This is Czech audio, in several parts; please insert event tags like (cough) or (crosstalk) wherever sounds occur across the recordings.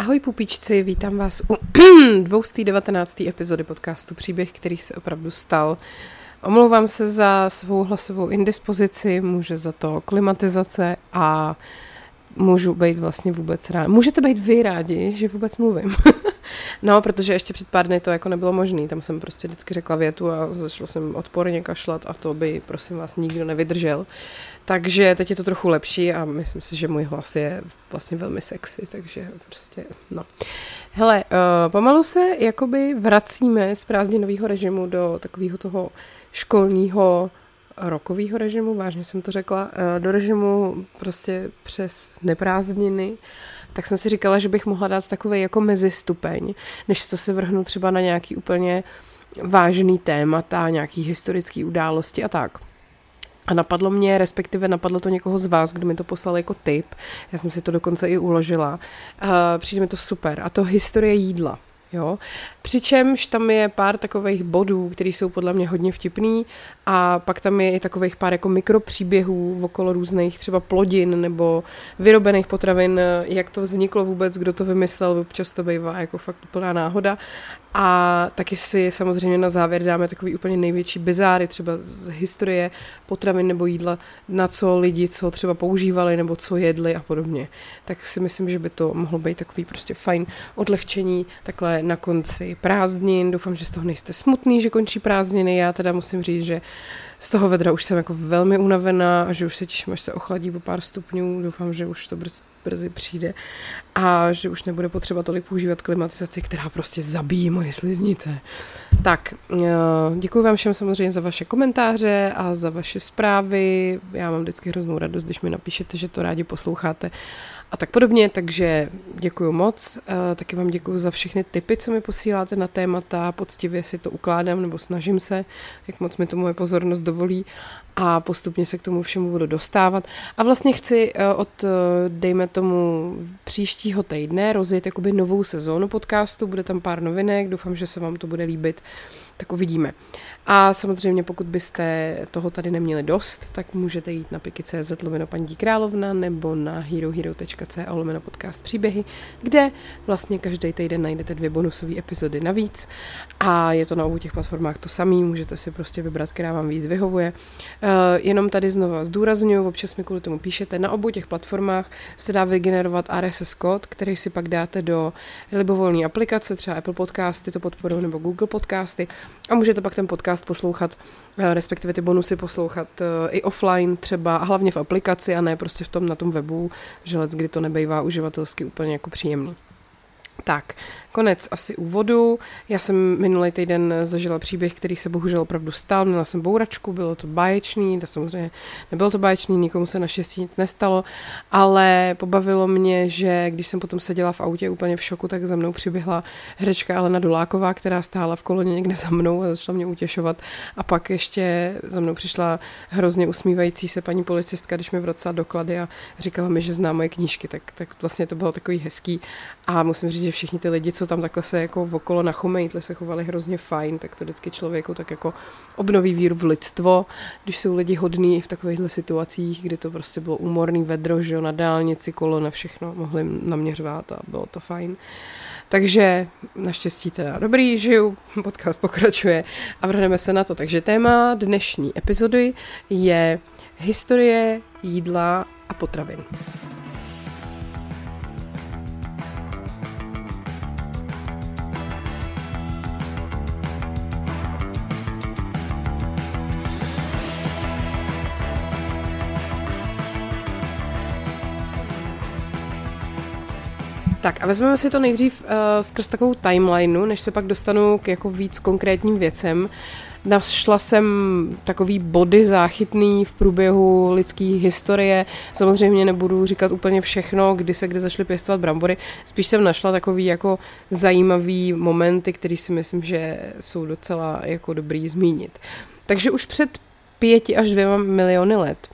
Ahoj pupíčci, vítám vás u (clears throat) 219. epizody podcastu Příběh, který se opravdu stal. Omlouvám se za svou hlasovou indispozici, může za to klimatizace a můžu být vlastně vůbec rád. Můžete být vy rádi, že vůbec mluvím. (laughs) no, protože ještě před pár dny to jako nebylo možné. Tam jsem prostě vždycky řekla větu a začala jsem odporně kašlat a to by, prosím vás, nikdo nevydržel. Takže teď je to trochu lepší a myslím si, že můj hlas je vlastně velmi sexy, takže prostě, no. Hele, uh, pomalu se jakoby vracíme z prázdninového režimu do takového toho školního rokového režimu, vážně jsem to řekla, uh, do režimu prostě přes neprázdniny, tak jsem si říkala, že bych mohla dát takový jako mezistupeň, než to se vrhnu třeba na nějaký úplně vážný témata, nějaký historický události a tak. A napadlo mě, respektive napadlo to někoho z vás, kdo mi to poslal jako tip. Já jsem si to dokonce i uložila. Uh, přijde mi to super. A to historie jídla. Jo? Přičemž tam je pár takových bodů, které jsou podle mě hodně vtipný a pak tam je i takových pár jako mikropříběhů okolo různých třeba plodin nebo vyrobených potravin, jak to vzniklo vůbec, kdo to vymyslel, občas to bývá jako fakt úplná náhoda. A taky si samozřejmě na závěr dáme takový úplně největší bizáry, třeba z historie potravin nebo jídla, na co lidi, co třeba používali nebo co jedli a podobně. Tak si myslím, že by to mohlo být takový prostě fajn odlehčení takhle na konci prázdnin. Doufám, že z toho nejste smutný, že končí prázdniny. Já teda musím říct, že z toho vedra už jsem jako velmi unavená a že už se těším, až se ochladí o pár stupňů. Doufám, že už to brzy, brzy přijde a že už nebude potřeba tolik používat klimatizaci, která prostě zabíjí moje sliznice. Tak, eh, děkuji vám všem samozřejmě za vaše komentáře a za vaše zprávy. Já mám vždycky hroznou radost, když mi napíšete, že to rádi posloucháte a tak podobně, takže děkuji moc. Eh, taky vám děkuji za všechny tipy, co mi posíláte na témata, poctivě si to ukládám nebo snažím se, jak moc mi to moje pozornost dovolí a postupně se k tomu všemu budu dostávat. A vlastně chci eh, od, eh, dejme tomu, příštího týdne rozjet jakoby novou sezónu podcastu, bude tam pár novinek, doufám, že se vám to bude líbit, tak uvidíme. A samozřejmě, pokud byste toho tady neměli dost, tak můžete jít na piky.cz lomeno paní královna nebo na herohero.co lomeno podcast příběhy, kde vlastně každý týden najdete dvě bonusové epizody navíc a je to na obou těch platformách to samý, můžete si prostě vybrat, která vám víc vyhovuje. Uh, jenom tady znova zdůraznuju, občas mi kvůli tomu píšete, na obou těch platformách se dá vygenerovat RSS kód, který si pak dáte do libovolné aplikace, třeba Apple Podcasty to podporují nebo Google Podcasty a můžete pak ten podcast poslouchat, eh, respektive ty bonusy poslouchat eh, i offline třeba, a hlavně v aplikaci a ne prostě v tom na tom webu, že let, kdy to nebejvá uživatelsky úplně jako příjemný. Tak, konec asi úvodu. Já jsem minulý týden zažila příběh, který se bohužel opravdu stal. Měla jsem bouračku, bylo to báječný, to samozřejmě nebylo to báječný, nikomu se naštěstí nic nestalo, ale pobavilo mě, že když jsem potom seděla v autě úplně v šoku, tak za mnou přiběhla herečka Elena Duláková, která stála v koloně někde za mnou a začala mě utěšovat. A pak ještě za mnou přišla hrozně usmívající se paní policistka, když mi vracela doklady a říkala mi, že zná moje knížky, tak, tak vlastně to bylo takový hezký. A musím říct, že všichni ty lidi, co tam takhle se jako okolo na chomejtle se chovali hrozně fajn, tak to vždycky člověku tak jako obnoví víru v lidstvo, když jsou lidi hodní v takovýchhle situacích, kdy to prostě bylo úmorný vedro, že jo, na dálnici, kolo, na všechno mohli naměřovat a bylo to fajn. Takže naštěstí teda dobrý, žiju, (laughs) podcast pokračuje a vrhneme se na to. Takže téma dnešní epizody je historie jídla a potravin. Tak a vezmeme si to nejdřív uh, skrz takovou timelineu, než se pak dostanu k jako víc konkrétním věcem. Našla jsem takový body záchytný v průběhu lidské historie. Samozřejmě nebudu říkat úplně všechno, kdy se kde zašly pěstovat brambory. Spíš jsem našla takový jako zajímavý momenty, které si myslím, že jsou docela jako dobrý zmínit. Takže už před pěti až dvěma miliony let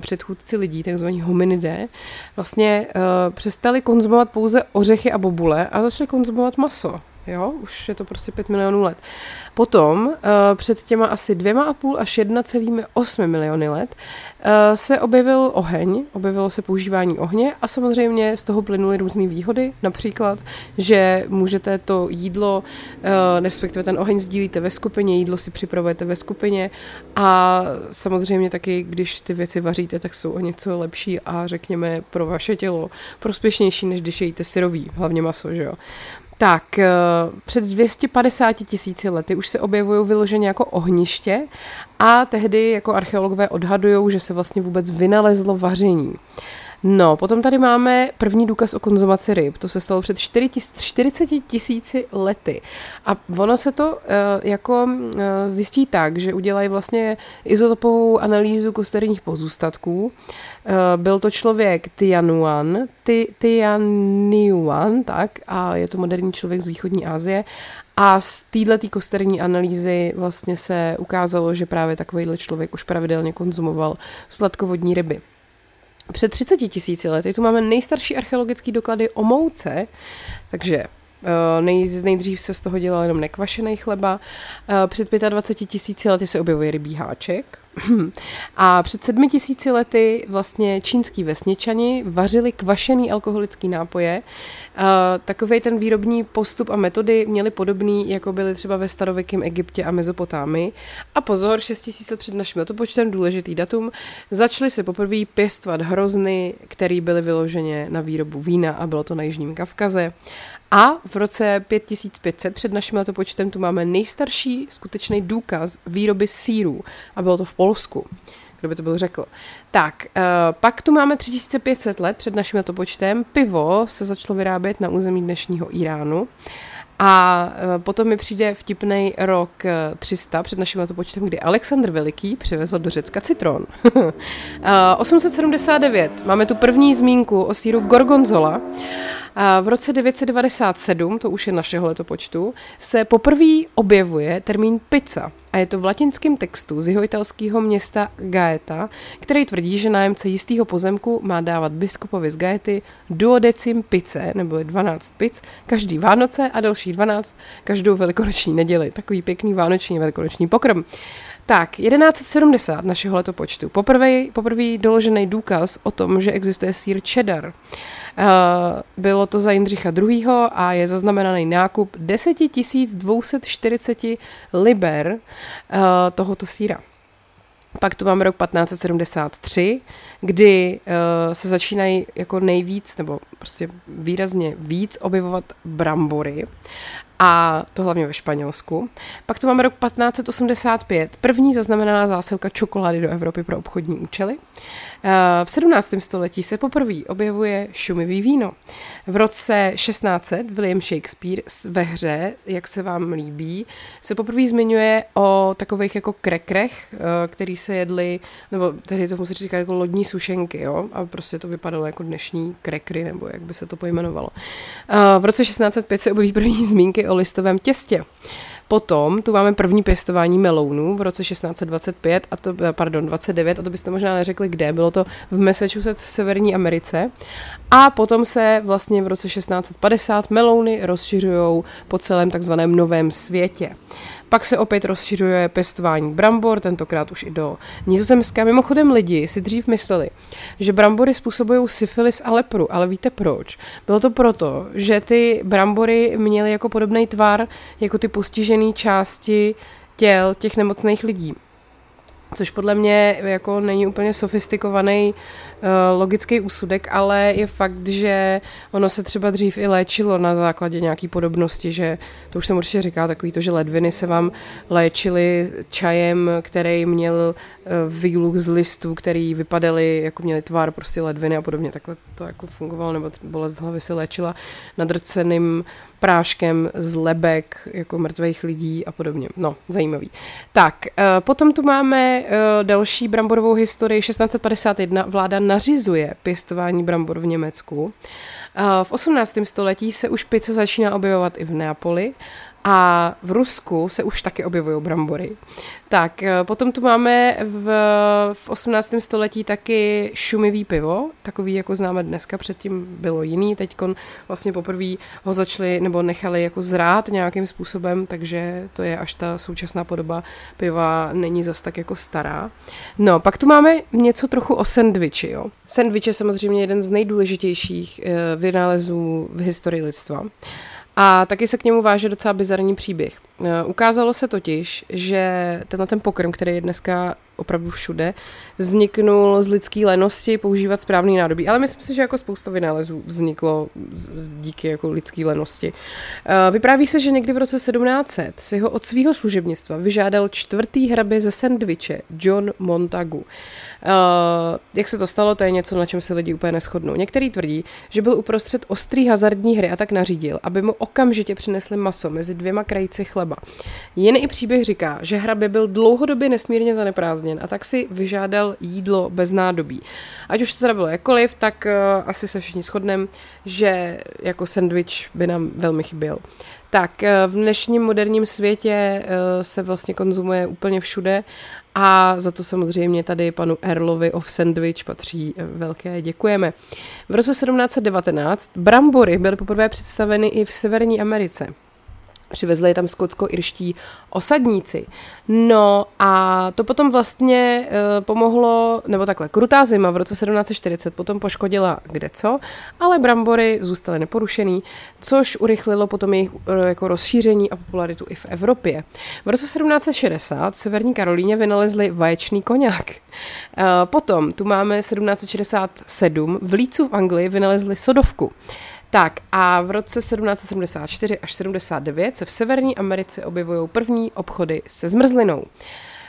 předchůdci lidí, takzvaní hominidé, vlastně uh, přestali konzumovat pouze ořechy a bobule a začali konzumovat maso. Jo, už je to prostě 5 milionů let. Potom uh, před těma asi dvěma a půl až 1,8 miliony let uh, se objevil oheň, objevilo se používání ohně a samozřejmě z toho plynuly různé výhody, například, že můžete to jídlo, uh, respektive ten oheň sdílíte ve skupině, jídlo si připravujete ve skupině a samozřejmě taky, když ty věci vaříte, tak jsou o něco lepší a řekněme pro vaše tělo prospěšnější, než když jíte syrový, hlavně maso, že jo. Tak, eh, před 250 tisíci lety už se objevují vyloženě jako ohniště a tehdy jako archeologové odhadují, že se vlastně vůbec vynalezlo vaření. No, potom tady máme první důkaz o konzumaci ryb. To se stalo před 40 tisíci lety. A ono se to uh, jako uh, zjistí tak, že udělají vlastně izotopovou analýzu kosterních pozůstatků. Uh, byl to člověk Tianuan, Ti, Tianiuan, tak, a je to moderní člověk z východní Asie. A z této kosterní analýzy vlastně se ukázalo, že právě takovýhle člověk už pravidelně konzumoval sladkovodní ryby. Před 30 tisíci lety tu máme nejstarší archeologické doklady o mouce, takže Nej, nejdřív se z toho dělal jenom nekvašený chleba. Eh, před 25 tisíci lety se objevuje rybí háček. (clears throat) A před sedmi tisíci lety vlastně čínský vesničani vařili kvašený alkoholický nápoje. Takový ten výrobní postup a metody měli podobný, jako byly třeba ve starověkém Egyptě a Mezopotámii. A pozor, 6 tisíc let před naším letopočtem, důležitý datum, začaly se poprvé pěstovat hrozny, které byly vyloženě na výrobu vína a bylo to na Jižním Kavkaze. A v roce 5500 před naším letopočtem tu máme nejstarší skutečný důkaz výroby sírů a bylo to v Polsku. Kdo by to byl řekl. Tak, uh, pak tu máme 3500 let před naším letopočtem. Pivo se začalo vyrábět na území dnešního Iránu. A uh, potom mi přijde vtipný rok 300 před naším letopočtem, kdy Alexandr Veliký přivezl do Řecka citron. (laughs) uh, 879 máme tu první zmínku o síru Gorgonzola. V roce 997, to už je našeho letopočtu, se poprvé objevuje termín pizza a je to v latinském textu z jeho italského města Gaeta, který tvrdí, že nájemce jistého pozemku má dávat biskupovi z Gaety duodecim pice, neboli 12 pic, každý Vánoce a další 12 každou velikonoční neděli. Takový pěkný vánoční velikonoční pokrm. Tak, 1170 našeho letopočtu. Poprvé, poprvé doložený důkaz o tom, že existuje sír cheddar. Uh, bylo to za Jindřicha II. a je zaznamenaný nákup 10 240 liber uh, tohoto síra. Pak tu máme rok 1573, kdy uh, se začínají jako nejvíc, nebo prostě výrazně víc objevovat brambory a to hlavně ve Španělsku. Pak tu máme rok 1585, první zaznamenaná zásilka čokolády do Evropy pro obchodní účely. Eh, v 17. století se poprvé objevuje šumivý víno. V roce 1600 William Shakespeare ve hře, jak se vám líbí, se poprvé zmiňuje o takových jako krekrech, eh, který se jedli, nebo tedy tomu se říká jako lodní sušenky, jo? a prostě to vypadalo jako dnešní krekry, nebo jak by se to pojmenovalo. Eh, v roce 1605 se objeví první zmínky o listovém těstě. Potom tu máme první pěstování melounů v roce 1625, a to, eh, pardon, 29, a to byste možná neřekli kde, bylo to v Massachusetts v Severní Americe. A potom se vlastně v roce 1650 melouny rozšiřují po celém takzvaném novém světě. Pak se opět rozšiřuje pěstování brambor, tentokrát už i do Nizozemska. Mimochodem lidi si dřív mysleli, že brambory způsobují syfilis a lepru, ale víte proč? Bylo to proto, že ty brambory měly jako podobný tvar jako ty postižené části těl těch nemocných lidí což podle mě jako není úplně sofistikovaný logický úsudek, ale je fakt, že ono se třeba dřív i léčilo na základě nějaký podobnosti, že to už jsem určitě říká takový to, že ledviny se vám léčily čajem, který měl uh, výluch z listů, který vypadaly, jako měly tvar prostě ledviny a podobně, takhle to jako fungovalo, nebo bolest hlavy se léčila nadrceným práškem z lebek jako mrtvých lidí a podobně. No, zajímavý. Tak, eh, potom tu máme eh, další bramborovou historii. 1651 vláda nařizuje pěstování brambor v Německu. V 18. století se už pizza začíná objevovat i v Neapoli a v Rusku se už taky objevují brambory. Tak, eh, potom tu máme v, v 18. století taky šumivý pivo, takový jako známe dneska, předtím bylo jiný, teď vlastně poprvé ho začali nebo nechali jako zrát nějakým způsobem, takže to je až ta současná podoba piva není zas tak jako stará. No, pak tu máme něco trochu o sendviči, jo. Sandwich je samozřejmě jeden z nejdůležitějších uh, vynálezů v historii lidstva. A taky se k němu váže docela bizarní příběh. E, ukázalo se totiž, že tenhle ten pokrm, který je dneska opravdu všude, vzniknul z lidské lenosti používat správný nádobí. Ale myslím si, že jako spousta vynálezů vzniklo díky jako lidské lenosti. E, vypráví se, že někdy v roce 1700 si ho od svého služebnictva vyžádal čtvrtý hrabě ze sandviče John Montagu. Uh, jak se to stalo, to je něco, na čem se lidi úplně neschodnou. Některý tvrdí, že byl uprostřed ostrý hazardní hry a tak nařídil, aby mu okamžitě přinesli maso mezi dvěma krajíci chleba. Jiný příběh říká, že hrabě byl dlouhodobě nesmírně zaneprázdněn a tak si vyžádal jídlo bez nádobí. Ať už to teda bylo jakkoliv, tak uh, asi se všichni shodneme, že jako sandwich by nám velmi chyběl. Tak v dnešním moderním světě se vlastně konzumuje úplně všude a za to samozřejmě tady panu Erlovi of Sandwich patří eh, velké děkujeme. V roce 1719 brambory byly poprvé představeny i v Severní Americe. Přivezli je tam skotsko-irští osadníci. No a to potom vlastně e, pomohlo, nebo takhle, krutá zima v roce 1740 potom poškodila kde co, ale brambory zůstaly neporušený, což urychlilo potom jejich e, jako rozšíření a popularitu i v Evropě. V roce 1760 v Severní Karolíně vynalezli vaječný koněk. E, potom tu máme 1767 v Lícu v Anglii vynalezli sodovku. Tak a v roce 1774 až 79 se v Severní Americe objevují první obchody se zmrzlinou.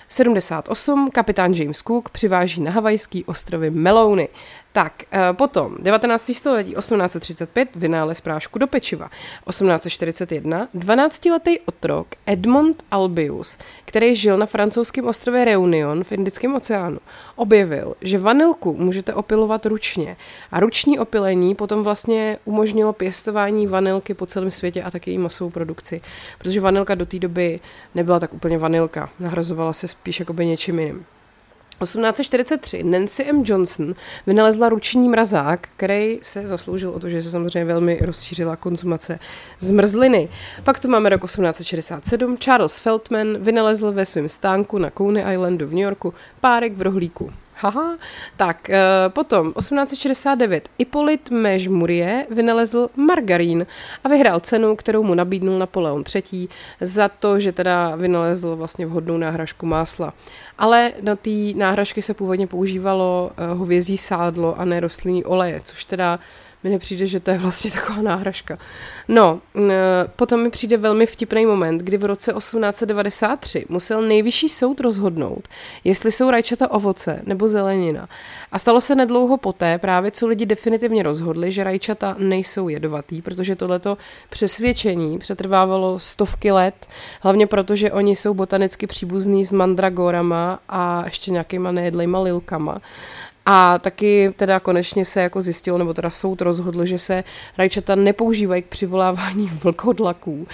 78 kapitán James Cook přiváží na havajský ostrovy melouny. Tak, eh, potom 19. století 1835 vynález prášku do pečiva. 1841 12-letý otrok Edmond Albius, který žil na francouzském ostrově Reunion v Indickém oceánu, objevil, že vanilku můžete opilovat ručně. A ruční opilení potom vlastně umožnilo pěstování vanilky po celém světě a taky její masovou produkci. Protože vanilka do té doby nebyla tak úplně vanilka, nahrazovala se spíš jakoby něčím jiným. 1843 Nancy M. Johnson vynalezla ruční mrazák, který se zasloužil o to, že se samozřejmě velmi rozšířila konzumace zmrzliny. Pak tu máme rok 1867. Charles Feldman vynalezl ve svém stánku na Coney Islandu v New Yorku párek v rohlíku. Haha. Tak, e, potom 1869 Hippolyte Mež Murie vynalezl margarín a vyhrál cenu, kterou mu nabídnul Napoleon III za to, že teda vynalezl vlastně vhodnou náhražku másla. Ale na té náhražky se původně používalo e, hovězí sádlo a ne rostlinný oleje, což teda mi nepřijde, že to je vlastně taková náhražka. No, potom mi přijde velmi vtipný moment, kdy v roce 1893 musel nejvyšší soud rozhodnout, jestli jsou rajčata ovoce nebo zelenina. A stalo se nedlouho poté, právě co lidi definitivně rozhodli, že rajčata nejsou jedovatý, protože tohleto přesvědčení přetrvávalo stovky let, hlavně proto, že oni jsou botanicky příbuzní s mandragorama a ještě nějakýma nejedlejma lilkama. A taky teda konečně se jako zjistilo, nebo teda soud rozhodl, že se rajčata nepoužívají k přivolávání (laughs) vlkodlaků.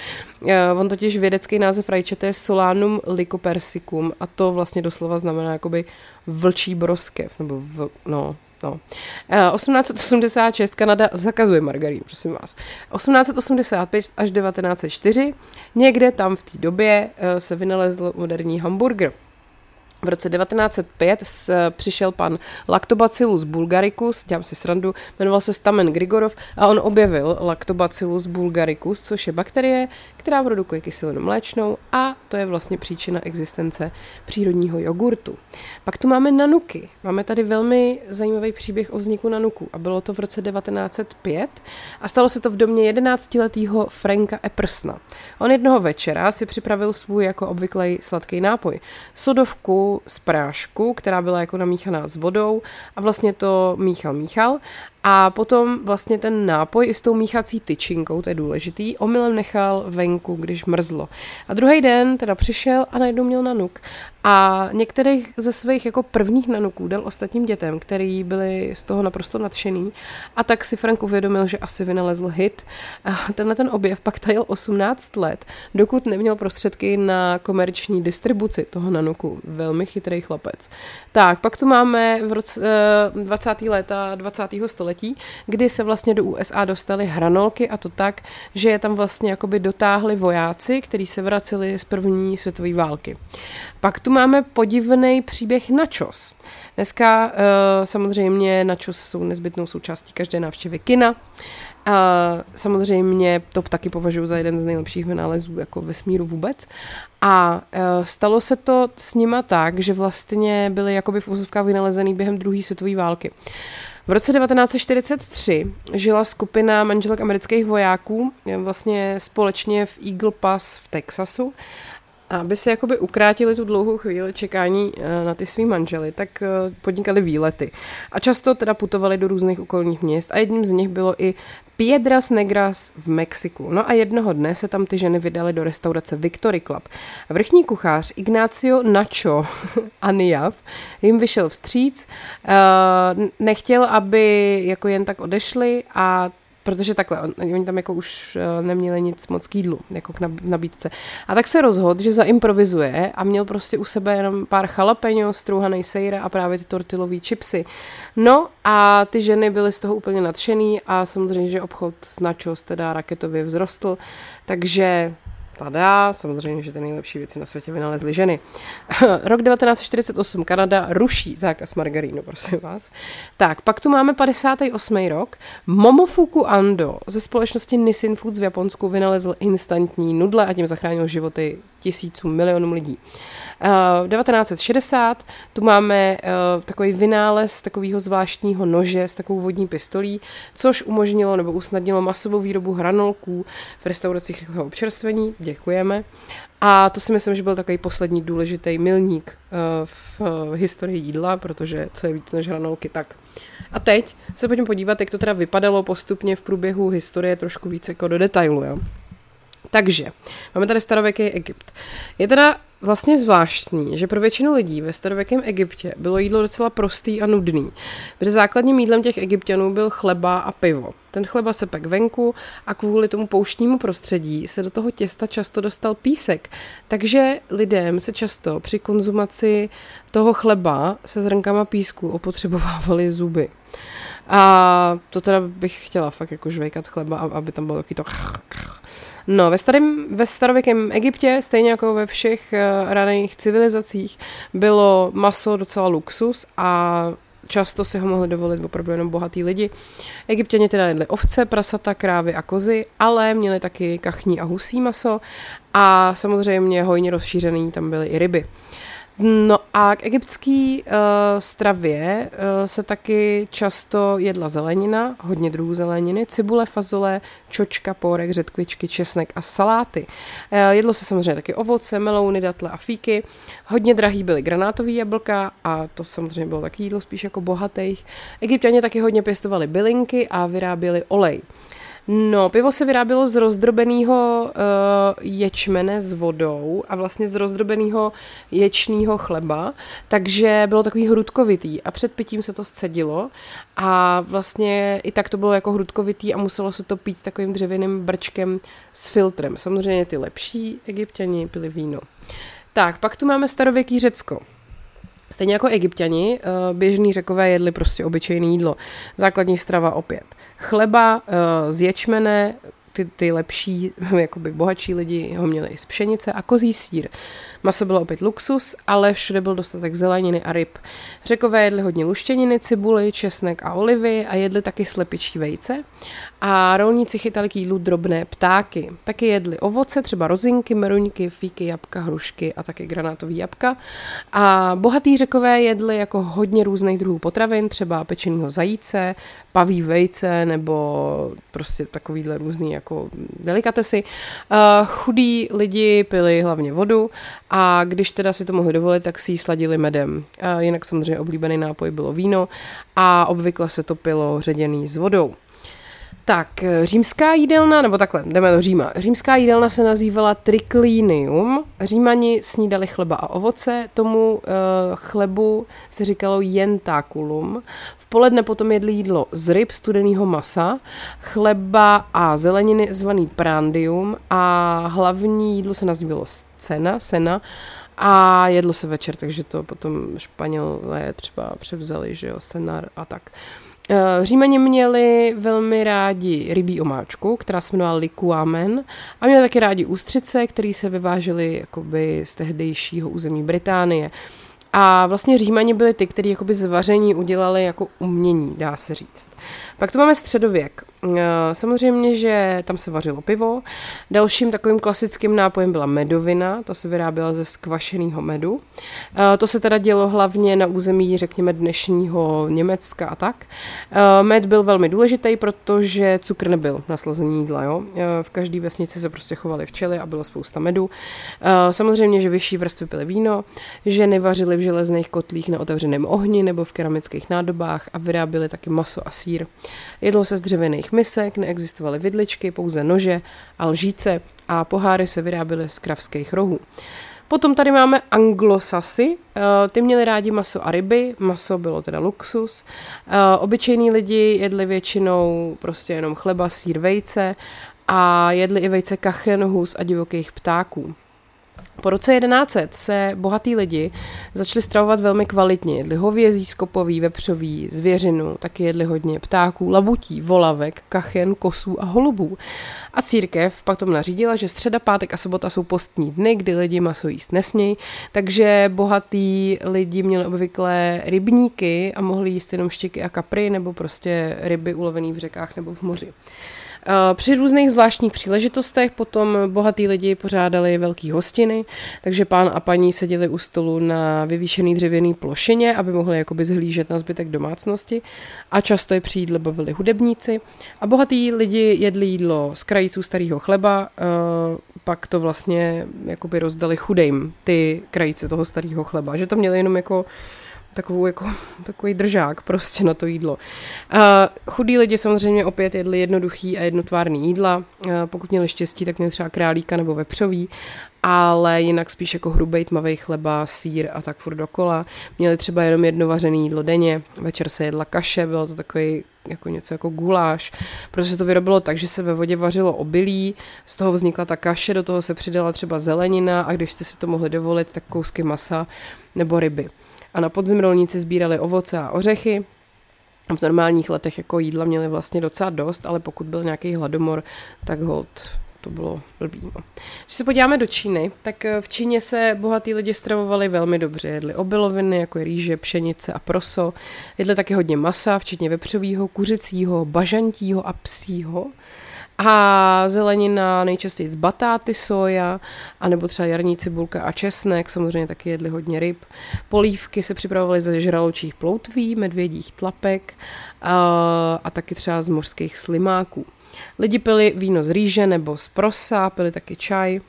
Eh, on totiž vědecký název rajčete je Solanum lycopersicum a to vlastně doslova znamená jakoby vlčí broskev, nebo vl, no, No. 1886 eh, Kanada zakazuje margarín, prosím vás. 1885 až 1904 někde tam v té době eh, se vynalezl moderní hamburger. V roce 1905 přišel pan Lactobacillus bulgaricus, dělám si srandu, jmenoval se Stamen Grigorov a on objevil Lactobacillus bulgaricus, což je bakterie, která produkuje kyselinu mléčnou a to je vlastně příčina existence přírodního jogurtu. Pak tu máme nanuky. Máme tady velmi zajímavý příběh o vzniku nanuků a bylo to v roce 1905 a stalo se to v domě 11-letého Franka Eppersna. On jednoho večera si připravil svůj jako obvyklý sladký nápoj. Sodovku z prášku, která byla jako namíchaná s vodou a vlastně to míchal, míchal A potom vlastně ten nápoj i s tou míchací tyčinkou, to je důležitý, omylem nechal venku, když mrzlo. A druhý den teda přišel a najednou měl nanuk. A některých ze svých jako prvních nanuků dal ostatním dětem, který byli z toho naprosto nadšený. A tak si Frank uvědomil, že asi vynalezl hit. A tenhle ten objev pak tajil 18 let, dokud neměl prostředky na komerční distribuci toho nanuku. Velmi chytrý chlapec. Tak, pak tu máme v roce 20. léta 20. století, kdy se vlastně do USA dostaly hranolky a to tak, že je tam vlastně jakoby dotáhli vojáci, kteří se vraceli z první světové války. Pak tu máme podivný příběh načos. Dneska uh, samozřejmě načos jsou nezbytnou součástí každé návštěvy kina. A samozřejmě to taky považuji za jeden z nejlepších vynálezů jako vesmíru vůbec. A uh, stalo se to s nima tak, že vlastně byly jakoby v úzovkách vynalezený během druhé světové války. V roce 1943 žila skupina manželek amerických vojáků vlastně společně v Eagle Pass v Texasu aby si jakoby ukrátili tu dlouhou chvíli čekání eh, na ty svý manžely, tak eh, podnikali výlety. A často teda putovali do různých okolních měst a jedním z nich bylo i Piedras Negras v Mexiku. No a jednoho dne se tam ty ženy vydaly do restaurace Victory Club. Vrchní kuchař Ignacio Nacho (laughs) Aniav jim vyšel vstříc, eh, nechtěl, aby jako jen tak odešli a protože takhle, oni tam jako už eh, neměli nic moc k jídlu, jako k nabídce. A tak se rozhodl, že zaimprovizuje a měl prostě u sebe jenom pár jalapeno, strouhaný sejra a právě ty tortilový chipsy. No a ty ženy byly z toho úplně nadšený a samozřejmě, že obchod s načos teda raketově vzrostl, takže Tada, samozřejmě, že ty nejlepší věci na světě vynalezly ženy. (laughs) Rok 1948, Kanada ruší zákaz margarínu, prosím vás. Tak, pak tu máme 58. rok. Momofuku Ando ze společnosti Nissin Foods v Japonsku vynalezl instantní nudle a tím zachránil životy tisíců, milionům lidí. Uh, 1960 tu máme uh, takový vynález takového zvláštního nože s takovou vodní pistolí, což umožnilo nebo usnadnilo masovou výrobu hranolků v restauracích rychlého občerstvení. Děkujeme. A to si myslím, že byl takový poslední důležitý milník uh, v historii jídla, protože co je víc než hranolky, tak. A teď se pojďme podívat, jak to teda vypadalo postupně v průběhu historie trošku více jako do detailu. Jo? Takže, máme tady starověký Egypt. Je teda vlastně zvláštní, že pro většinu lidí ve starověkém Egyptě bylo jídlo docela prostý a nudný, protože základním jídlem těch egyptianů byl chleba a pivo. Ten chleba se pek venku a kvůli tomu pouštnímu prostředí se do toho těsta často dostal písek. Takže lidem se často při konzumaci toho chleba se zrnkama písku opotřebovávaly zuby. A to teda bych chtěla fakt jako žvejkat chleba, aby tam bylo taky to No, ve, starém, ve starověkém Egyptě, stejně jako ve všech uh, raných civilizacích, bylo maso docela luxus a často si ho mohli dovolit opravdu jenom bohatý lidi. Egyptěni teda jedli ovce, prasata, krávy a kozy, ale měli taky kachní a husí maso a samozřejmě hojně rozšířený tam byly i ryby. No a k egyptský uh, stravě uh, se taky často jedla zelenina, hodně druhů zeleniny, cibule, fazole, čočka, pórek, řetkvičky, česnek a saláty. Uh, jedlo se samozřejmě taky ovoce, melouny, datle a fíky. Hodně drahý byly granátový jablka a to samozřejmě bylo taky jídlo spíš jako bohatých. Egyptěni taky hodně pěstovali bylinky a vyráběli olej. No, pivo se vyrábělo z rozdrobeného uh, ječmene s vodou a vlastně z rozdrobeného ječného chleba, takže bylo takový hrudkovitý a před pitím se to scedilo a vlastně i tak to bylo jako hrudkovitý a muselo se to pít takovým dřevěným brčkem s filtrem. Samozřejmě ty lepší egyptěni pili víno. Tak, pak tu máme starověký Řecko. Stejně jako egyptiani, eh, běžní řekové jedli prostě obyčejné jídlo. Základní strava opět. Chleba eh, z ječmene, ty, ty lepší, (laughs) jakoby bohatší lidi ho měli i z pšenice a kozí sír. Maso bylo opět luxus, ale všude byl dostatek zeleniny a ryb. Řekové jedli hodně luštěniny, cibuly, česnek a olivy a jedli taky slepičí vejce. a rolníci chytali k jídlu drobné ptáky. Taky jedli ovoce, třeba rozinky, meruňky, fíky, jabka, hrušky a taky granátový jabka. A bohatý řekové jedli jako hodně různých druhů potravin, třeba pečeného zajíce, paví vejce nebo prostě takovýhle různý jako delikatesy. Uh, chudí lidi pili hlavně vodu a když teda si to mohli dovolit, tak si ji sladili medem. Uh, jinak samozřejmě oblíbený nápoj bylo víno a obvykle se to pilo ředěný s vodou. Tak, eh, římská jídelna, nebo takhle, jdeme do Říma. Římská jídelna se nazývala triclinium. Římani snídali chleba a ovoce, tomu uh, chlebu se říkalo jentaculum. V poledne potom jedli jídlo z ryb, studeného masa, chleba a zeleniny zvaný prandium a hlavní jídlo se nazývalo cena, sena a jedlo se večer, takže to potom Španělé třeba převzali, že jo, senar a tak. Uh, Eh, Římani měli velmi rádi rybí omáčku, která se jmenovala likuamen a měli taky rádi ústřice, které se vyvážely z tehdejšího území Británie. A vlastně Římani byli ty, kteří zvaření udělali jako umění, dá se říct. Pak tu máme středověk. Eh, samozřejmě, že tam se vařilo pivo. Dalším takovým klasickým nápojem byla medovina, to se vyráběla ze skvašeného medu. Eh, to se teda dělo hlavně na území, řekněme, dnešního Německa a tak. Eh, med byl velmi důležitý, protože cukr nebyl na slazení jídla. Jo? V každé vesnici se prostě chovali včely a bylo spousta medu. Samozřejmě, že vyšší vrstvy pily víno, ženy vařily v železných kotlích na otevřeném ohni nebo v keramických nádobách a vyráběly taky maso a sír. Jedlo se z dřevěných misek, neexistovaly vidličky, pouze nože a lžíce a poháry se vyráběly z kravských rohů. Potom tady máme anglosasy, eh, ty měli rádi maso a ryby, maso bylo teda luxus. Eh, obyčejní lidi jedli většinou prostě jenom chleba, sír, vejce a jedli i vejce kachen, hus a divokých ptáků. Po roce 1100 se bohatí lidi začali stravovat velmi kvalitně. Jedli hovězí, skopový, vepřový, zvěřinu, taky jedli hodně ptáků, labutí, volavek, kachen, kosů a holubů. A církev pak tomu nařídila, že středa, pátek a sobota jsou postní dny, kdy lidi maso jíst nesmějí, takže bohatí lidi měli obvykle rybníky a mohli jíst jenom štěky a kapry nebo prostě ryby ulovené v řekách nebo v moři. Eh, při různých zvláštních příležitostech potom bohatí lidi pořádali velký hostiny, takže pán a paní seděli u stolu na vyvýšený dřevěný plošině, aby mohli jakoby zhlížet na zbytek domácnosti. A často je při jídle bavili hudebníci. A bohatí lidi jedli jídlo z krajíců starého chleba, eh, pak to vlastně jakoby rozdali chudejm, ty krajíce toho starého chleba, že to měli jenom jako takovou jako, takový držák prostě na to jídlo. A chudí lidi samozřejmě opět jedli jednoduchý a jednotvárný jídla. A pokud měli štěstí, tak měli třeba králíka nebo vepřový, ale jinak spíš jako hrubej tmavý chleba, sír a tak furt dokola. Měli třeba jenom jedno vařené jídlo denně, večer se jedla kaše, bylo to takový jako něco jako guláš, protože to vyrobilo tak, že se ve vodě vařilo obilí, z toho vznikla ta kaše, do toho se přidala třeba zelenina a když jste si to mohli dovolit, tak kousky masa nebo ryby a na podzim rolníci sbírali ovoce a ořechy. V normálních letech jako jídla měli vlastně docela dost, ale pokud byl nějaký hladomor, tak hold to bylo blbý. No. Když se podíváme do Číny, tak eh, v Číně se bohatí lidi stravovali velmi dobře. Jedli obiloviny, jako je rýže, pšenice a proso. Jedli taky hodně masa, včetně vepřového, kuřecího, bažantího a psího. A zelenina nejčastěji z batáty, soja, anebo třeba jarní cibulka a česnek, samozřejmě taky jedli hodně ryb. Polívky se připravovaly ze žraločích ploutví, medvědích tlapek a, a taky třeba z mořských slimáků. Lidi pili víno z rýže nebo z prosa, pili taky čaj,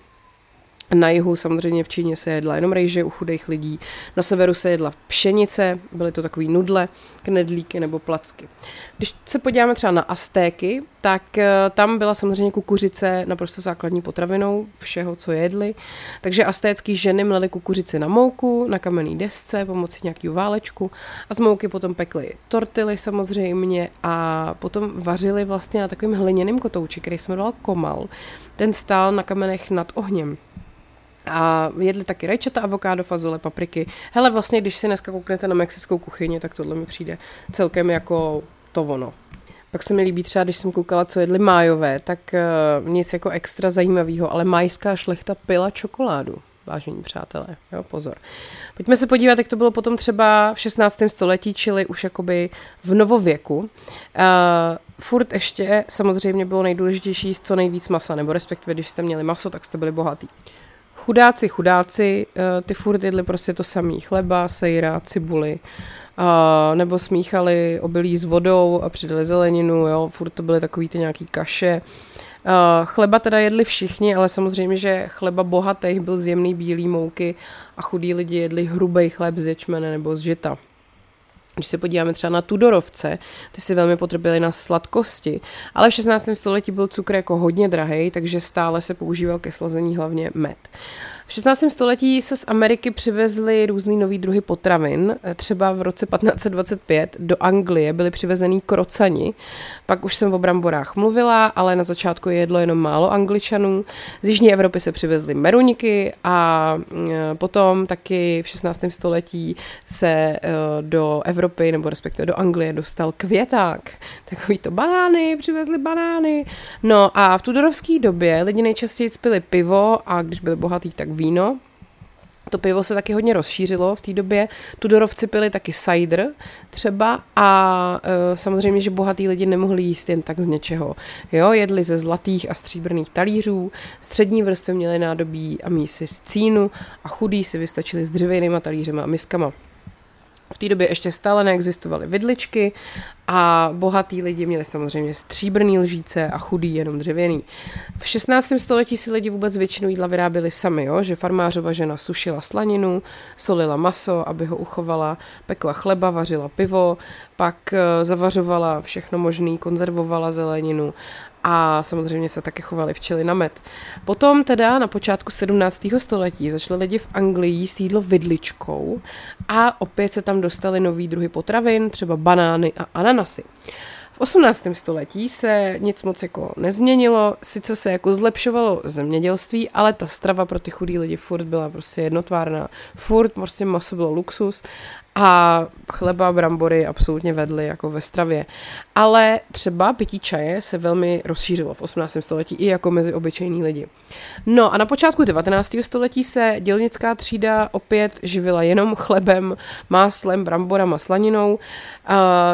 na jihu samozřejmě v Číně se jedla jenom rejže u chudých lidí, na severu se jedla pšenice, byly to takový nudle, knedlíky nebo placky. Když se podíváme třeba na Aztéky, tak eh, tam byla samozřejmě kukuřice naprosto základní potravinou všeho, co jedli. Takže aztécký ženy mlely kukuřici na mouku, na kamenné desce pomocí nějakého válečku a z mouky potom pekly tortily samozřejmě a potom vařili vlastně na takovým hliněným kotouči, který se jmenoval komal. Ten stál na kamenech nad ohněm. A jedli taky rajčata, avokádo, fazole, papriky. Hele, vlastně, když si dneska kouknete na mexickou kuchyni, tak tohle mi přijde celkem jako to ono. Pak se mi líbí třeba, když jsem koukala, co jedli májové, tak uh, nic jako extra zajímavého, ale majská šlechta pila čokoládu, vážení přátelé, jo, pozor. Pojďme se podívat, jak to bylo potom třeba v 16. století, čili už jakoby v novověku. Uh, furt ještě samozřejmě bylo nejdůležitější jíst co nejvíc masa, nebo respektive, když jste měli maso, tak jste byli bohatý. Chudáci, chudáci, eh, ty furt jedli prostě to samý. Chleba, sejra, cibuli, a, nebo smíchali obilí s vodou a přidali zeleninu, jo, furt to byly takový ty nějaký kaše. Uh, chleba teda jedli všichni, ale samozřejmě, že chleba bohatých byl z jemný bílý mouky a chudí lidi jedli hrubý chléb z ječmene nebo z žita. Když se podíváme třeba na Tudorovce, ty si velmi potřebovali na sladkosti, ale v 16. století byl cukr jako hodně drahý, takže stále se používal ke slazení hlavně med. V 16. století se z Ameriky přivezly různý nový druhy potravin. Třeba v roce 1525 do Anglie byly přivezený krocani. Pak už jsem o bramborách mluvila, ale na začátku je jedlo jenom málo angličanů. Z Jižní Evropy se přivezly meruňky a e, potom taky v 16. století se e, do Evropy nebo respektive do Anglie dostal květák. Takový to banány, přivezli banány. No a v tudorovské době lidi nejčastěji spili pivo a když byli bohatý, tak víno. To pivo se taky hodně rozšířilo v té době. Tudorovci pili taky cider třeba a e, samozřejmě, že bohatí lidi nemohli jíst jen tak z něčeho. Jo, jedli ze zlatých a stříbrných talířů, střední vrstvy měly nádobí a mísy z cínu a chudí si vystačili s dřevěnýma talířema a miskama. V té době ještě stále neexistovaly vidličky a bohatí lidi měli samozřejmě stříbrný lžíce a chudý jenom dřevěný. V 16. století si lidi vůbec většinu jídla vyráběli sami, jo? že farmářova žena sušila slaninu, solila maso, aby ho uchovala, pekla chleba, vařila pivo, pak eh, zavařovala všechno možné, konzervovala zeleninu a samozřejmě se taky chovali včely na med. Potom teda na počátku 17. století začali lidi v Anglii jíst jídlo vidličkou a opět se tam dostali nový druhy potravin, třeba banány a ananasy. V 18. století se nic moc jako nezměnilo, sice se jako zlepšovalo zemědělství, ale ta strava pro ty chudý lidi furt byla prostě jednotvárná. Furt prostě maso bylo luxus a chleba, brambory absolutně vedly jako ve stravě. Ale třeba pití čaje se velmi rozšířilo v 18. století i jako mezi obyčejní lidi. No a na počátku 19. století se dělnická třída opět živila jenom chlebem, máslem, bramborama, slaninou.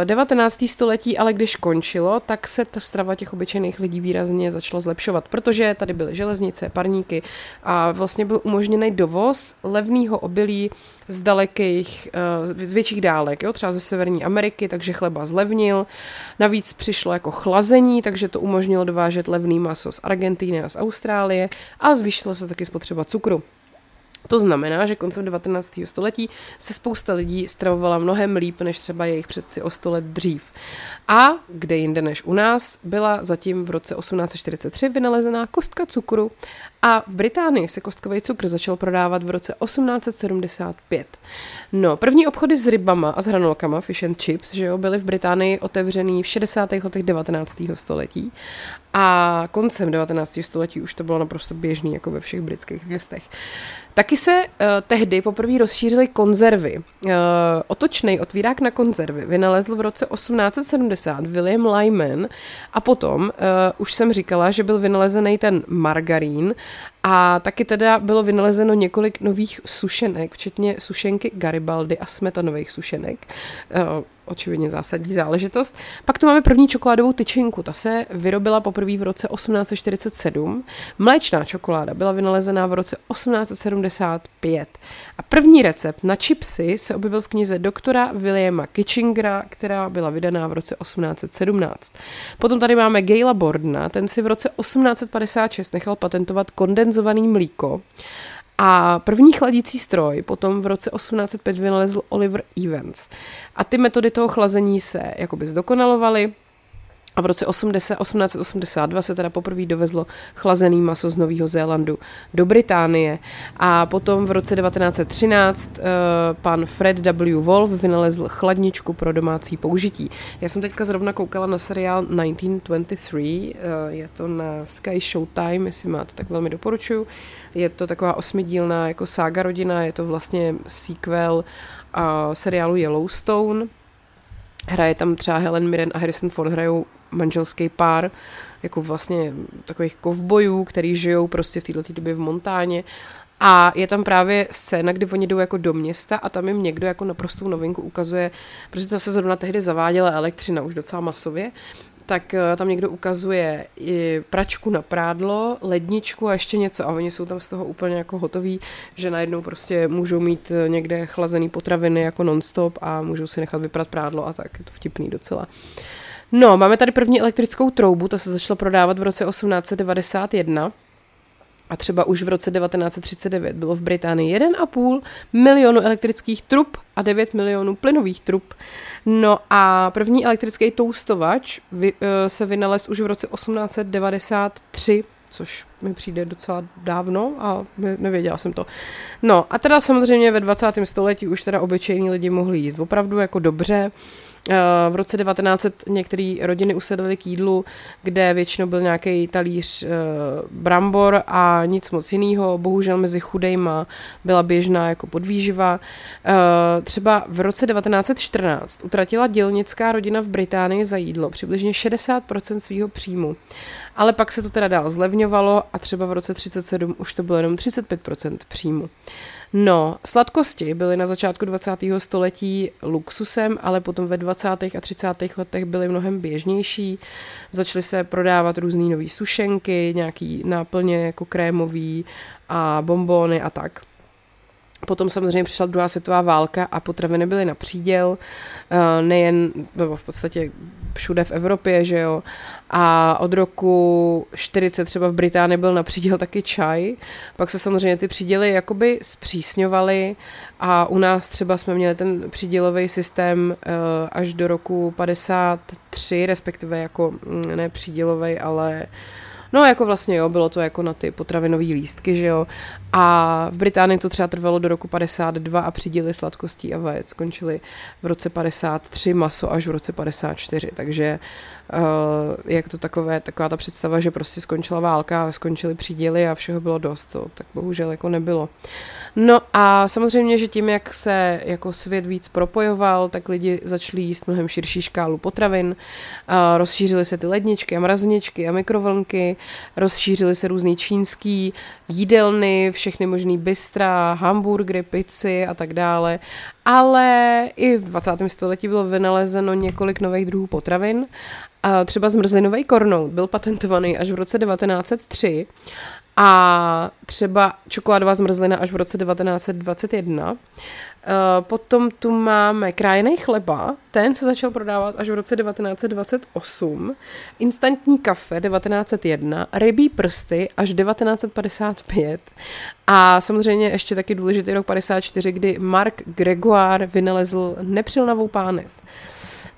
19. století ale když končilo, tak se ta strava těch obyčejných lidí výrazně začala zlepšovat, protože tady byly železnice, parníky a vlastně byl umožněný dovoz levného obilí z dalekých, eh, z větších dálek, jo, třeba ze Severní Ameriky, takže chleba zlevnil. Navíc přišlo jako chlazení, takže to umožnilo dovážet levný maso z Argentíny a z Austrálie a zvýšila se taky spotřeba cukru. To znamená, že koncem 19. století se spousta lidí stravovala mnohem líp než třeba jejich předci o 100 let dřív. A kde jinde než u nás byla zatím v roce 1843 vynalezená kostka cukru a v Británii se kostkový cukr začal prodávat v roce 1875. No, první obchody s rybama a s hranolkama, fish and chips, že jo, byly v Británii otevřený v 60. letech 19. století a koncem 19. století už to bylo naprosto běžný, jako ve všech britských městech. Taky se uh, tehdy poprvé rozšířily konzervy. Uh, otočný otvírák na konzervy vynalezl v roce 1870 William Lyman a potom uh, už jsem říkala, že byl vynalezený ten margarín a taky teda bylo vynalezeno několik nových sušenek, včetně sušenky Garibaldy a smetanových sušenek. Uh, očividně zásadní záležitost. Pak tu máme první čokoládovou tyčinku, ta se vyrobila poprvé v roce 1847. Mléčná čokoláda byla vynalezená v roce 1875. A první recept na chipsy se objevil v knize doktora Williama Kitchingera, která byla vydaná v roce 1817. Potom tady máme Gaila Bordna, ten si v roce 1856 nechal patentovat kondenzovaný mlíko. A první chladící stroj potom v roce 1805 vynalezl Oliver Evans. A ty metody toho chlazení se jakoby zdokonalovaly, a v roce 80, 1882 se teda poprvé dovezlo chlazený maso z Nového Zélandu do Británie a potom v roce 1913 uh, eh, pan Fred W. Wolf vynalezl chladničku pro domácí použití. Já jsem teďka zrovna koukala na seriál 1923, uh, eh, je to na Sky Showtime, jestli máte, tak velmi doporučuji. Je to taková osmidílná jako sága rodina, je to vlastně sequel uh, seriálu Yellowstone. Hraje tam třeba Helen Mirren a Harrison Ford hrajou manželský pár, jako vlastně takových kovbojů, který žijou prostě v této době v Montáně. A je tam právě scéna, kdy oni jdou jako do města a tam jim někdo jako naprostou novinku ukazuje, protože to se zrovna tehdy zaváděla elektřina už docela masově, tak eh, tam někdo ukazuje i pračku na prádlo, ledničku a ještě něco. A oni jsou tam z toho úplně jako hotoví, že najednou prostě můžou mít eh, někde chlazený potraviny jako nonstop a můžou si nechat vyprat prádlo a tak, je to vtipný docela. No, máme tady první elektrickou troubu, ta se začala prodávat v roce 1891 a třeba už v roce 1939 bylo v Británii 1,5 milionu elektrických trub a 9 milionů plynových trub. No a první elektrický toustovač uh, se vynalez už v roce 1893 což mi přijde docela dávno a nevěděla jsem to. No a teda samozřejmě ve 20. století už teda obyčejní lidi mohli jíst opravdu jako dobře. Eh, v roce 1900 některé rodiny usedly k jídlu, kde většinou byl nějaký talíř eh, brambor a nic moc jiného. Bohužel mezi chudejma byla běžná jako podvýživa. Eh, třeba v roce 1914 utratila dělnická rodina v Británii za jídlo přibližně 60% svého příjmu. Ale pak se to teda dál zlevňovalo a třeba v roce 37 už to bylo jenom 35% příjmu. No, sladkosti byly na začátku 20. století luxusem, ale potom ve 20. a 30. letech byly mnohem běžnější. Začaly se prodávat různé nové sušenky, nějaký náplně jako krémový a bombóny a tak. Potom samozřejmě přišla druhá světová válka a potraviny byly na příděl, eh, nejen, nebo v podstatě všude v Evropě, že jo. A od roku 40 třeba v Británii byl na příděl taky čaj. Pak se samozřejmě ty příděly jakoby zpřísňovaly a u nás třeba jsme měli ten přídělový systém eh, až do roku 53, respektive jako mm, ne přídělový, ale No jako vlastně jo, bylo to jako na ty potravinové lístky, že jo. A v Británii to třeba trvalo do roku 52 a přidíly sladkostí a vajec skončili v roce 53, maso až v roce 54, takže jak to takové, taková ta představa, že prostě skončila válka a skončily příděly a všeho bylo dost, to tak bohužel jako nebylo. No a samozřejmě, že tím, jak se jako svět víc propojoval, tak lidi začali jíst mnohem širší škálu potravin, a rozšířily se ty ledničky a mrazničky a mikrovlnky, rozšířily se různý čínský jídelny, všechny možný bystra, hamburgery, pici a tak dále. Ale i v 20. století bylo vynalezeno několik nových druhů potravin. A třeba zmrzlinový kornout byl patentovaný až v roce 1903 a třeba čokoládová zmrzlina až v roce 1921. Eh, potom tu máme krájený chleba, ten se začal prodávat až v roce 1928, instantní kafe 1901, rybí prsty až 1955 a samozřejmě ještě taky důležitý rok 54, kdy Mark Gregoire vynalezl nepřilnavou pánev.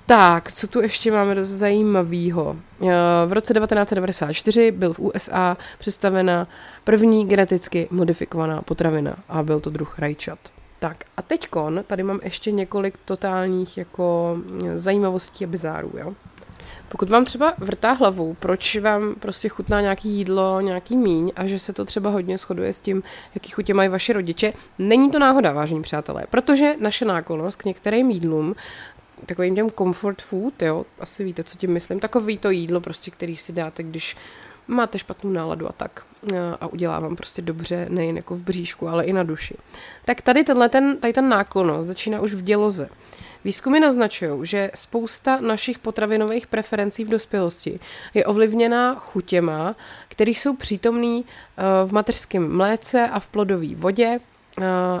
Tak, co tu ještě máme do zajímavého? Eh, v roce 1994 byl v USA představena první geneticky modifikovaná potravina a byl to druh rajčat. Tak a teďkon, tady mám ještě několik totálních jako eh, zajímavostí a bizárů, jo. Pokud vám třeba vrtá hlavu, proč vám prostě chutná nějaký jídlo, nějaký míň a že se to třeba hodně shoduje s tím, jaký chutě mají vaše rodiče, není to náhoda, vážení přátelé, protože naše náklonost k některým jídlům takovým těm comfort food, jo, asi víte, co tím myslím, takový to jídlo prostě, který si dáte, když máte špatnou náladu a tak a udělá vám prostě dobře, nejen jako v bříšku, ale i na duši. Tak tady tenhle ten, tady ten náklonost začíná už v děloze. Výzkumy naznačují, že spousta našich potravinových preferencí v dospělosti je ovlivněná chutěma, které jsou přítomné eh, v mateřském mléce a v plodové vodě,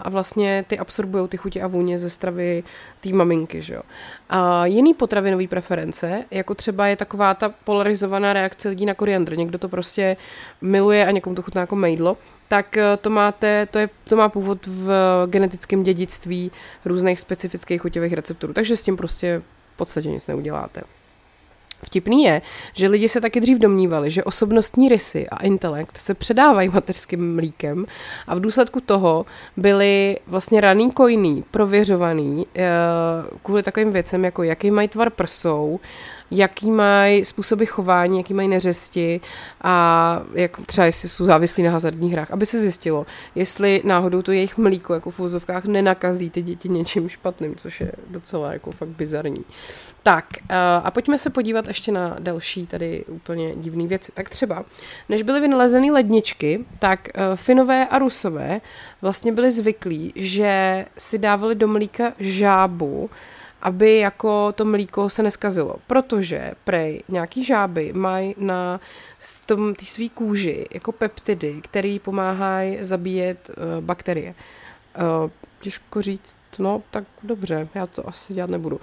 a vlastně ty absorbují ty chutě a vůně ze stravy té maminky, že jo. A jiný potravinový preference, jako třeba je taková ta polarizovaná reakce lidí na koriandr. Někdo to prostě miluje a někomu to chutná jako mejdlo, tak eh, to, máte, to, je, to má původ v genetickém dědictví různých specifických chuťových receptorů, takže s tím prostě v podstatě nic neuděláte. Vtipný je, že lidi se taky dřív domnívali, že osobnostní rysy a intelekt se předávají mateřským mlíkem a v důsledku toho byli vlastně raný kojný, prověřovaný eh, kvůli takovým věcem, jako jaký mají tvar prsou, jaký mají způsoby chování, jaký mají neřesti a jak třeba jestli jsou závislí na hazardních hrách, aby se zjistilo, jestli náhodou to jejich mlíko jako v úzovkách nenakazí ty děti něčím špatným, což je docela jako fakt bizarní. Tak eh, a pojďme se podívat ještě na další tady úplně divné věci. Tak třeba, než byly vynalezeny ledničky, tak eh, Finové a Rusové vlastně byli zvyklí, že si dávali do mlíka žábu, aby jako to mlíko se neskazilo. Protože prej nějaký žáby mají na té své kůži jako peptidy, které pomáhají zabíjet uh, bakterie. Uh, těžko říct, no tak dobře, já to asi dělat nebudu.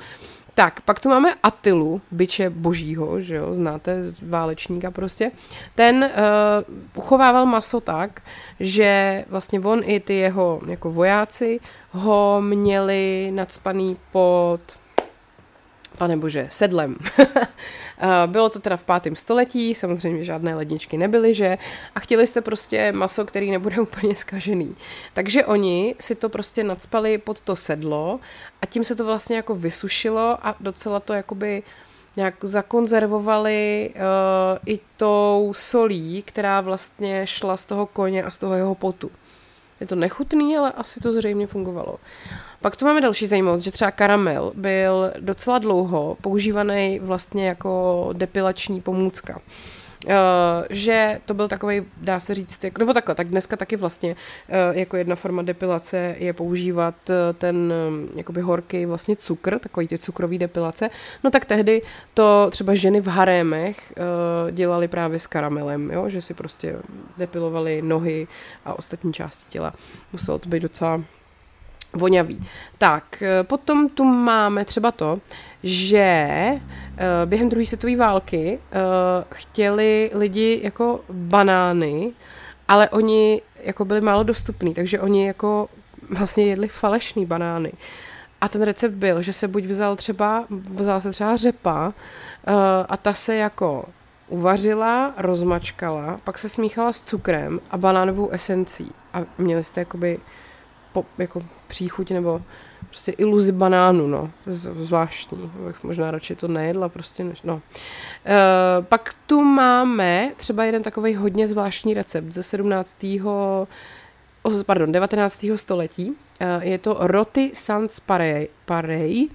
Tak, pak tu máme Atilu, byče božího, že jo, znáte, válečníka prostě. Ten uh, uchovával maso tak, že vlastně on i ty jeho jako vojáci ho měli nadspaný pod pane bože, sedlem. (laughs) Bylo to teda v pátém století, samozřejmě žádné ledničky nebyly, že? A chtěli jste prostě maso, který nebude (laughs) úplně skažený. Takže oni si to prostě nadspali pod to sedlo a tím se to vlastně jako vysušilo a docela to jakoby nějak zakonzervovali uh, i tou solí, která vlastně šla z toho koně a z toho jeho potu. Je to nechutný, ale asi to zřejmě fungovalo. Pak tu máme další zajímavost, že třeba karamel byl docela dlouho používaný vlastně jako depilační pomůcka. Uh, že to byl takový, dá se říct, jako, nebo takhle, tak dneska taky vlastně uh, jako jedna forma depilace je používat uh, ten um, jakoby horký vlastně cukr, takový ty cukrový depilace. No tak tehdy to třeba ženy v harémech dělali právě s karamelem, jo? že si prostě depilovali nohy a ostatní části těla. Muselo to být docela vonavý. Tak, eh, potom tu máme třeba to, že eh, během druhé světové války eh, chtěli lidi jako banány, ale oni jako byli málo dostupní, takže oni jako vlastně jedli falešný banány. A ten recept byl, že se buď vzal třeba, vzala se třeba řepa a ta se jako uvařila, rozmačkala, pak se smíchala s cukrem a banánovou esencí. A měli jste jakoby po, jako příchuť nebo prostě iluzi banánu, no, zvláštní, bych možná radši to nejedla, prostě než, no. E, pak tu máme třeba jeden takový hodně zvláštní recept ze 17. pardon, 19. století. E, je to roti sans parey,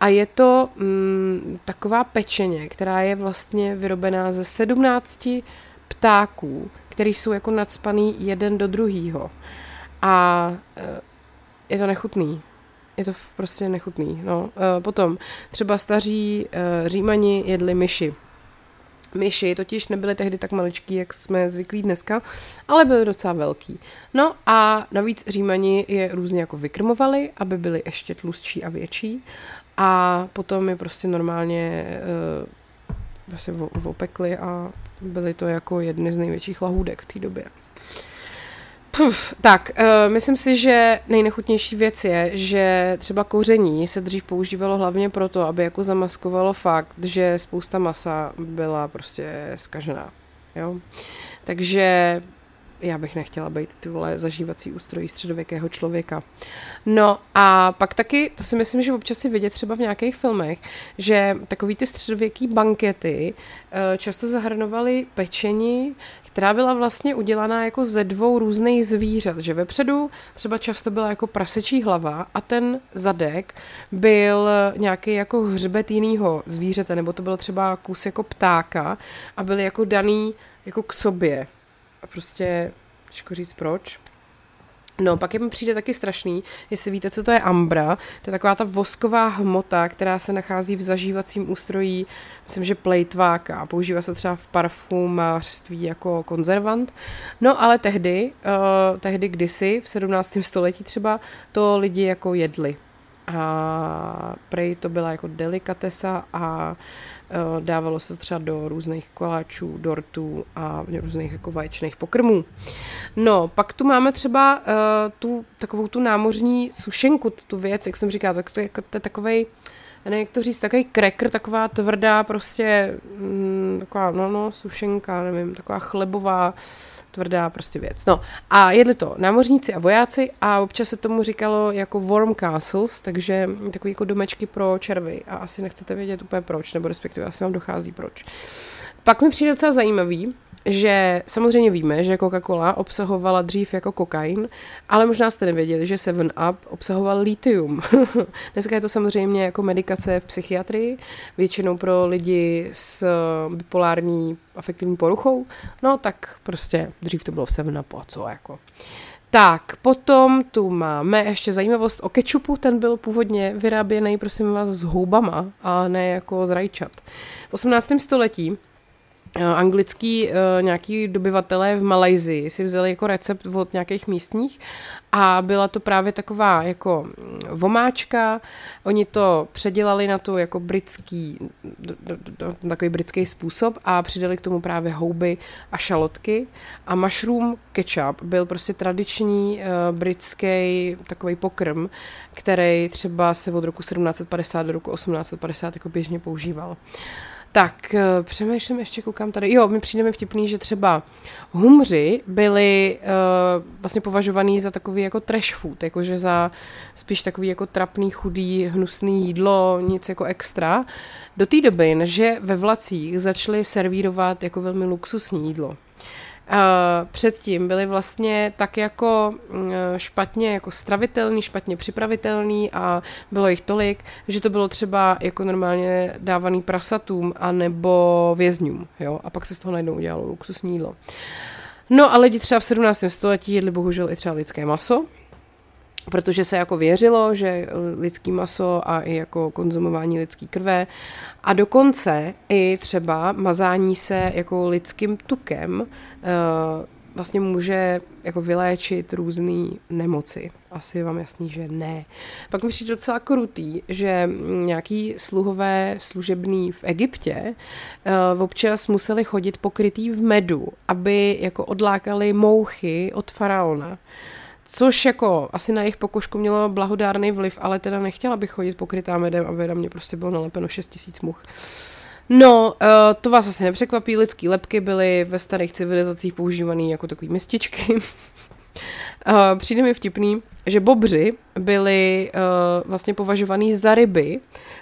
a je to mm, taková pečeně, která je vlastně vyrobená ze 17 ptáků, který jsou jako nadspaný jeden do druhýho. A e, je to nechutný. Je to prostě nechutný. No. E, potom třeba staří e, římani jedli myši. Myši totiž nebyly tehdy tak maličký, jak jsme zvyklí dneska, ale byly docela velký. No a navíc římani je různě jako vykrmovali, aby byly ještě tlustší a větší a potom je prostě normálně prostě opekli a byly to jako jedny z největších lahůdek v té době. Puf, tak, uh, myslím si, že nejnechutnější věc je, že třeba kouření se dřív používalo hlavně proto, aby jako zamaskovalo fakt, že spousta masa byla prostě skažená. Jo? Takže já bych nechtěla být ty vole zažívací ústrojí středověkého člověka. No a pak taky, to si myslím, že občas si vidět třeba v nějakých filmech, že takový ty středověký bankety uh, často zahrnovaly pečení, která byla vlastně udělaná jako ze dvou různých zvířat, že vepředu třeba často byla jako prasečí hlava a ten zadek byl nějaký jako hřbet jinýho zvířete, nebo to byl třeba kus jako ptáka a byly jako daný jako k sobě. A prostě, těžko říct proč. No, pak je mi přijde taky strašný, jestli víte, co to je ambra. To je taková ta vosková hmota, která se nachází v zažívacím ústrojí, myslím, že plejtváka. Používá se třeba v parfumářství jako konzervant. No, ale tehdy, uh, tehdy kdysi, v 17. století třeba, to lidi jako jedli. A prej to byla jako delikatesa a uh, dávalo se třeba do různých koláčů, dortů a různých jako vaječných pokrmů. No, pak tu máme třeba uh, tu takovou tu námořní sušenku, tu věc, jak jsem říkala, tak to je, jako, to je takovej, nevím, jak to říct, takový cracker, taková tvrdá prostě, mm, taková, no, no, sušenka, nevím, taková chlebová, tvrdá prostě věc. No a jedli to námořníci a vojáci a občas se tomu říkalo jako warm castles, takže takový jako domečky pro červy a asi nechcete vědět úplně proč, nebo respektive asi vám dochází proč. Pak mi přijde docela zajímavý, že samozřejmě víme, že Coca-Cola obsahovala dřív jako kokain, ale možná jste nevěděli, že 7up obsahoval litium. (laughs) Dneska je to samozřejmě jako medikace v psychiatrii, většinou pro lidi s bipolární afektivní poruchou, no tak prostě dřív to bylo v 7upu a co jako. Tak, potom tu máme ještě zajímavost o kečupu, ten byl původně vyráběný, prosím vás, s houbama a ne jako z rajčat. V 18. století Eh, anglický uh, nějaký dobyvatelé v Malajzii si vzali jako recept od nějakých místních a byla to právě taková jako mm, vomáčka, oni to předělali na to jako britský, takový britský způsob a přidali k tomu právě houby a šalotky a mushroom ketchup byl prostě tradiční uh, britský takový pokrm, který třeba se od roku 1750 do roku 1850 jako běžně používal. Tak, eh, přemýšlím ještě, koukám tady. Jo, mi přijde mi vtipný, že třeba humři byli uh, vlastně považovaný za takový jako trash food, jakože za spíš takový jako trapný, chudý, hnusný jídlo, nic jako extra. Do té doby, že ve vlacích začali servírovat jako velmi luxusní jídlo. Uh, předtím byly vlastně tak jako uh, špatně jako stravitelný, špatně připravitelný a bylo jich tolik, že to bylo třeba jako normálně dávaný prasatům a nebo vězňům, jo, a pak se z toho najednou udělalo luxusní jídlo. No a lidi třeba v 17. století jedli bohužel i třeba lidské maso, protože se jako věřilo, že lidský maso a i jako konzumování lidský krve a dokonce i třeba mazání se jako lidským tukem uh, vlastně může jako vyléčit různé nemoci. Asi vám jasný, že ne. Pak mi přijde docela krutý, že nějaký sluhové služebný v Egyptě uh, občas museli chodit pokrytý v medu, aby jako odlákali mouchy od faraona. Což jako asi na jejich pokožku mělo blahodárný vliv, ale teda nechtěla bych chodit pokrytá medem, aby na mě prostě bylo nalepeno 6 tisíc much. No, uh, to vás asi nepřekvapí, lidský lepky byly ve starých civilizacích používané jako takové mističky. uh, (laughs) přijde mi vtipný, že bobři byli uh, vlastně považovaný za ryby,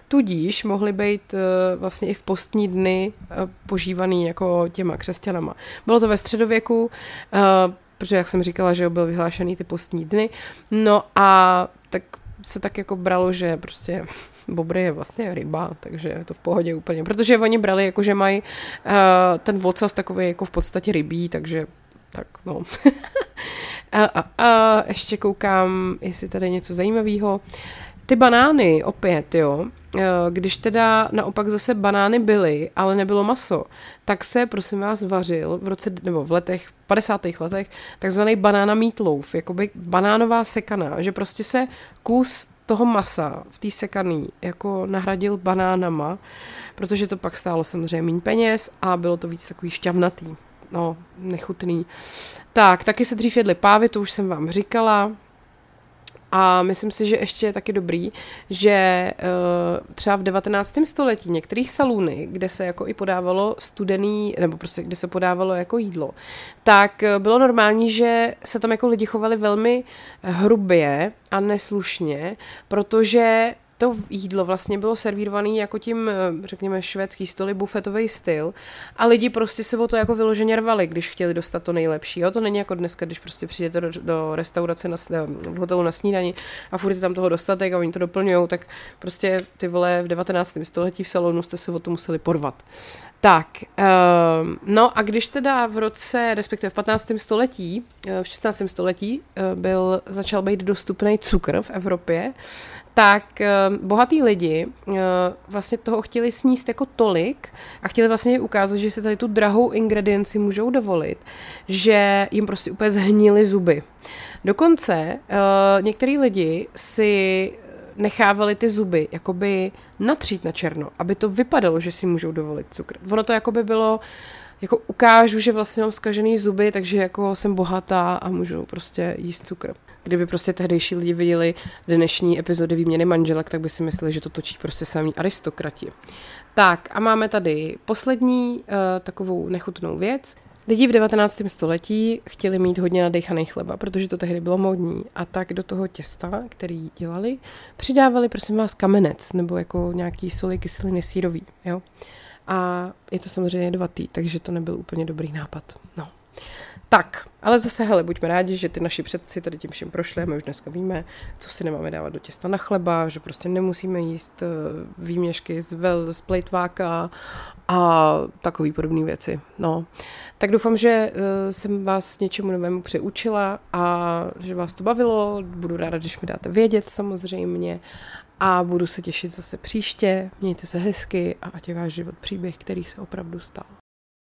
tudíž mohly být vlastně i v postní dny požívaný jako těma křesťanama. Bylo to ve středověku, protože jak jsem říkala, že byl vyhlášený ty postní dny, no a tak se tak jako bralo, že prostě bobry je vlastně ryba, takže je to v pohodě úplně, protože oni brali jako, že mají uh, ten vocas takový jako v podstatě rybí, takže tak no. a, a, a ještě koukám, jestli tady je něco zajímavého. Ty banány opět, jo, Eh, když teda naopak zase banány byly, ale nebylo maso, tak se, prosím vás, vařil v roce, nebo v letech, 50. letech, takzvaný banána meatloaf, jakoby banánová sekaná, že prostě se kus toho masa v té sekaný jako nahradil banánama, protože to pak stálo samozřejmě méně peněz a bylo to víc takový šťavnatý. No, nechutný. Tak, taky se dřív jedly pávy, to už jsem vám říkala. A myslím si, že ještě je taky dobrý, že uh, třeba v 19. století některých salúny, kde se jako i podávalo studený, nebo prostě kde se podávalo jako jídlo, tak uh, bylo normální, že se tam jako lidi chovali velmi hrubě a neslušně, protože to jídlo vlastně bylo servírované jako tím, eh, řekněme, švédský stoly, bufetový styl a lidi prostě se o to jako vyloženě rvali, když chtěli dostat to nejlepší. Jo? To není jako dneska, když prostě přijdete do, do restaurace na, v hotelu na snídani a furt je tam toho dostatek a oni to doplňují, tak prostě ty vole v 19. století v salonu jste se o to museli porvat. Tak, um, no a když teda v roce, respektive v 15. století, eh, v 16. století byl, začal být dostupný cukr v Evropě, tak uh, bohatý lidi uh, vlastně toho chtěli sníst jako tolik a chtěli vlastně ukázat, že si tady tu drahou ingredienci můžou dovolit, že jim prostě úplně zhnily zuby. Dokonce uh, některý lidi si nechávali ty zuby jakoby natřít na černo, aby to vypadalo, že si můžou dovolit cukr. Ono to jakoby bylo jako ukážu, že vlastně mám zkažený zuby, takže jako jsem bohatá a můžu prostě jíst cukr. Kdyby prostě tehdejší lidi viděli dnešní epizody výměny manželek, tak by si mysleli, že to točí prostě samý aristokrati. Tak a máme tady poslední uh, takovou nechutnou věc. Lidi v 19. století chtěli mít hodně nadechaný chleba, protože to tehdy bylo modní. A tak do toho těsta, který dělali, přidávali, prosím vás, kamenec nebo jako nějaký soli kyseliny sírový. Jo? A je to samozřejmě jedovatý, takže to nebyl úplně dobrý nápad. No. Tak, ale zase, hele, buďme rádi, že ty naši předci tady tím všem prošli a my už dneska víme, co si nemáme dávat do těsta na chleba, že prostě nemusíme jíst eh, výměšky z, vel, z plejtváka a takové podobné věci. No. Tak doufám, že uh, jsem vás něčemu novému přeučila a že vás to bavilo. Budu ráda, když mi dáte vědět samozřejmě a budu se těšit zase příště. Mějte se hezky a ať je váš život příběh, který se opravdu stal.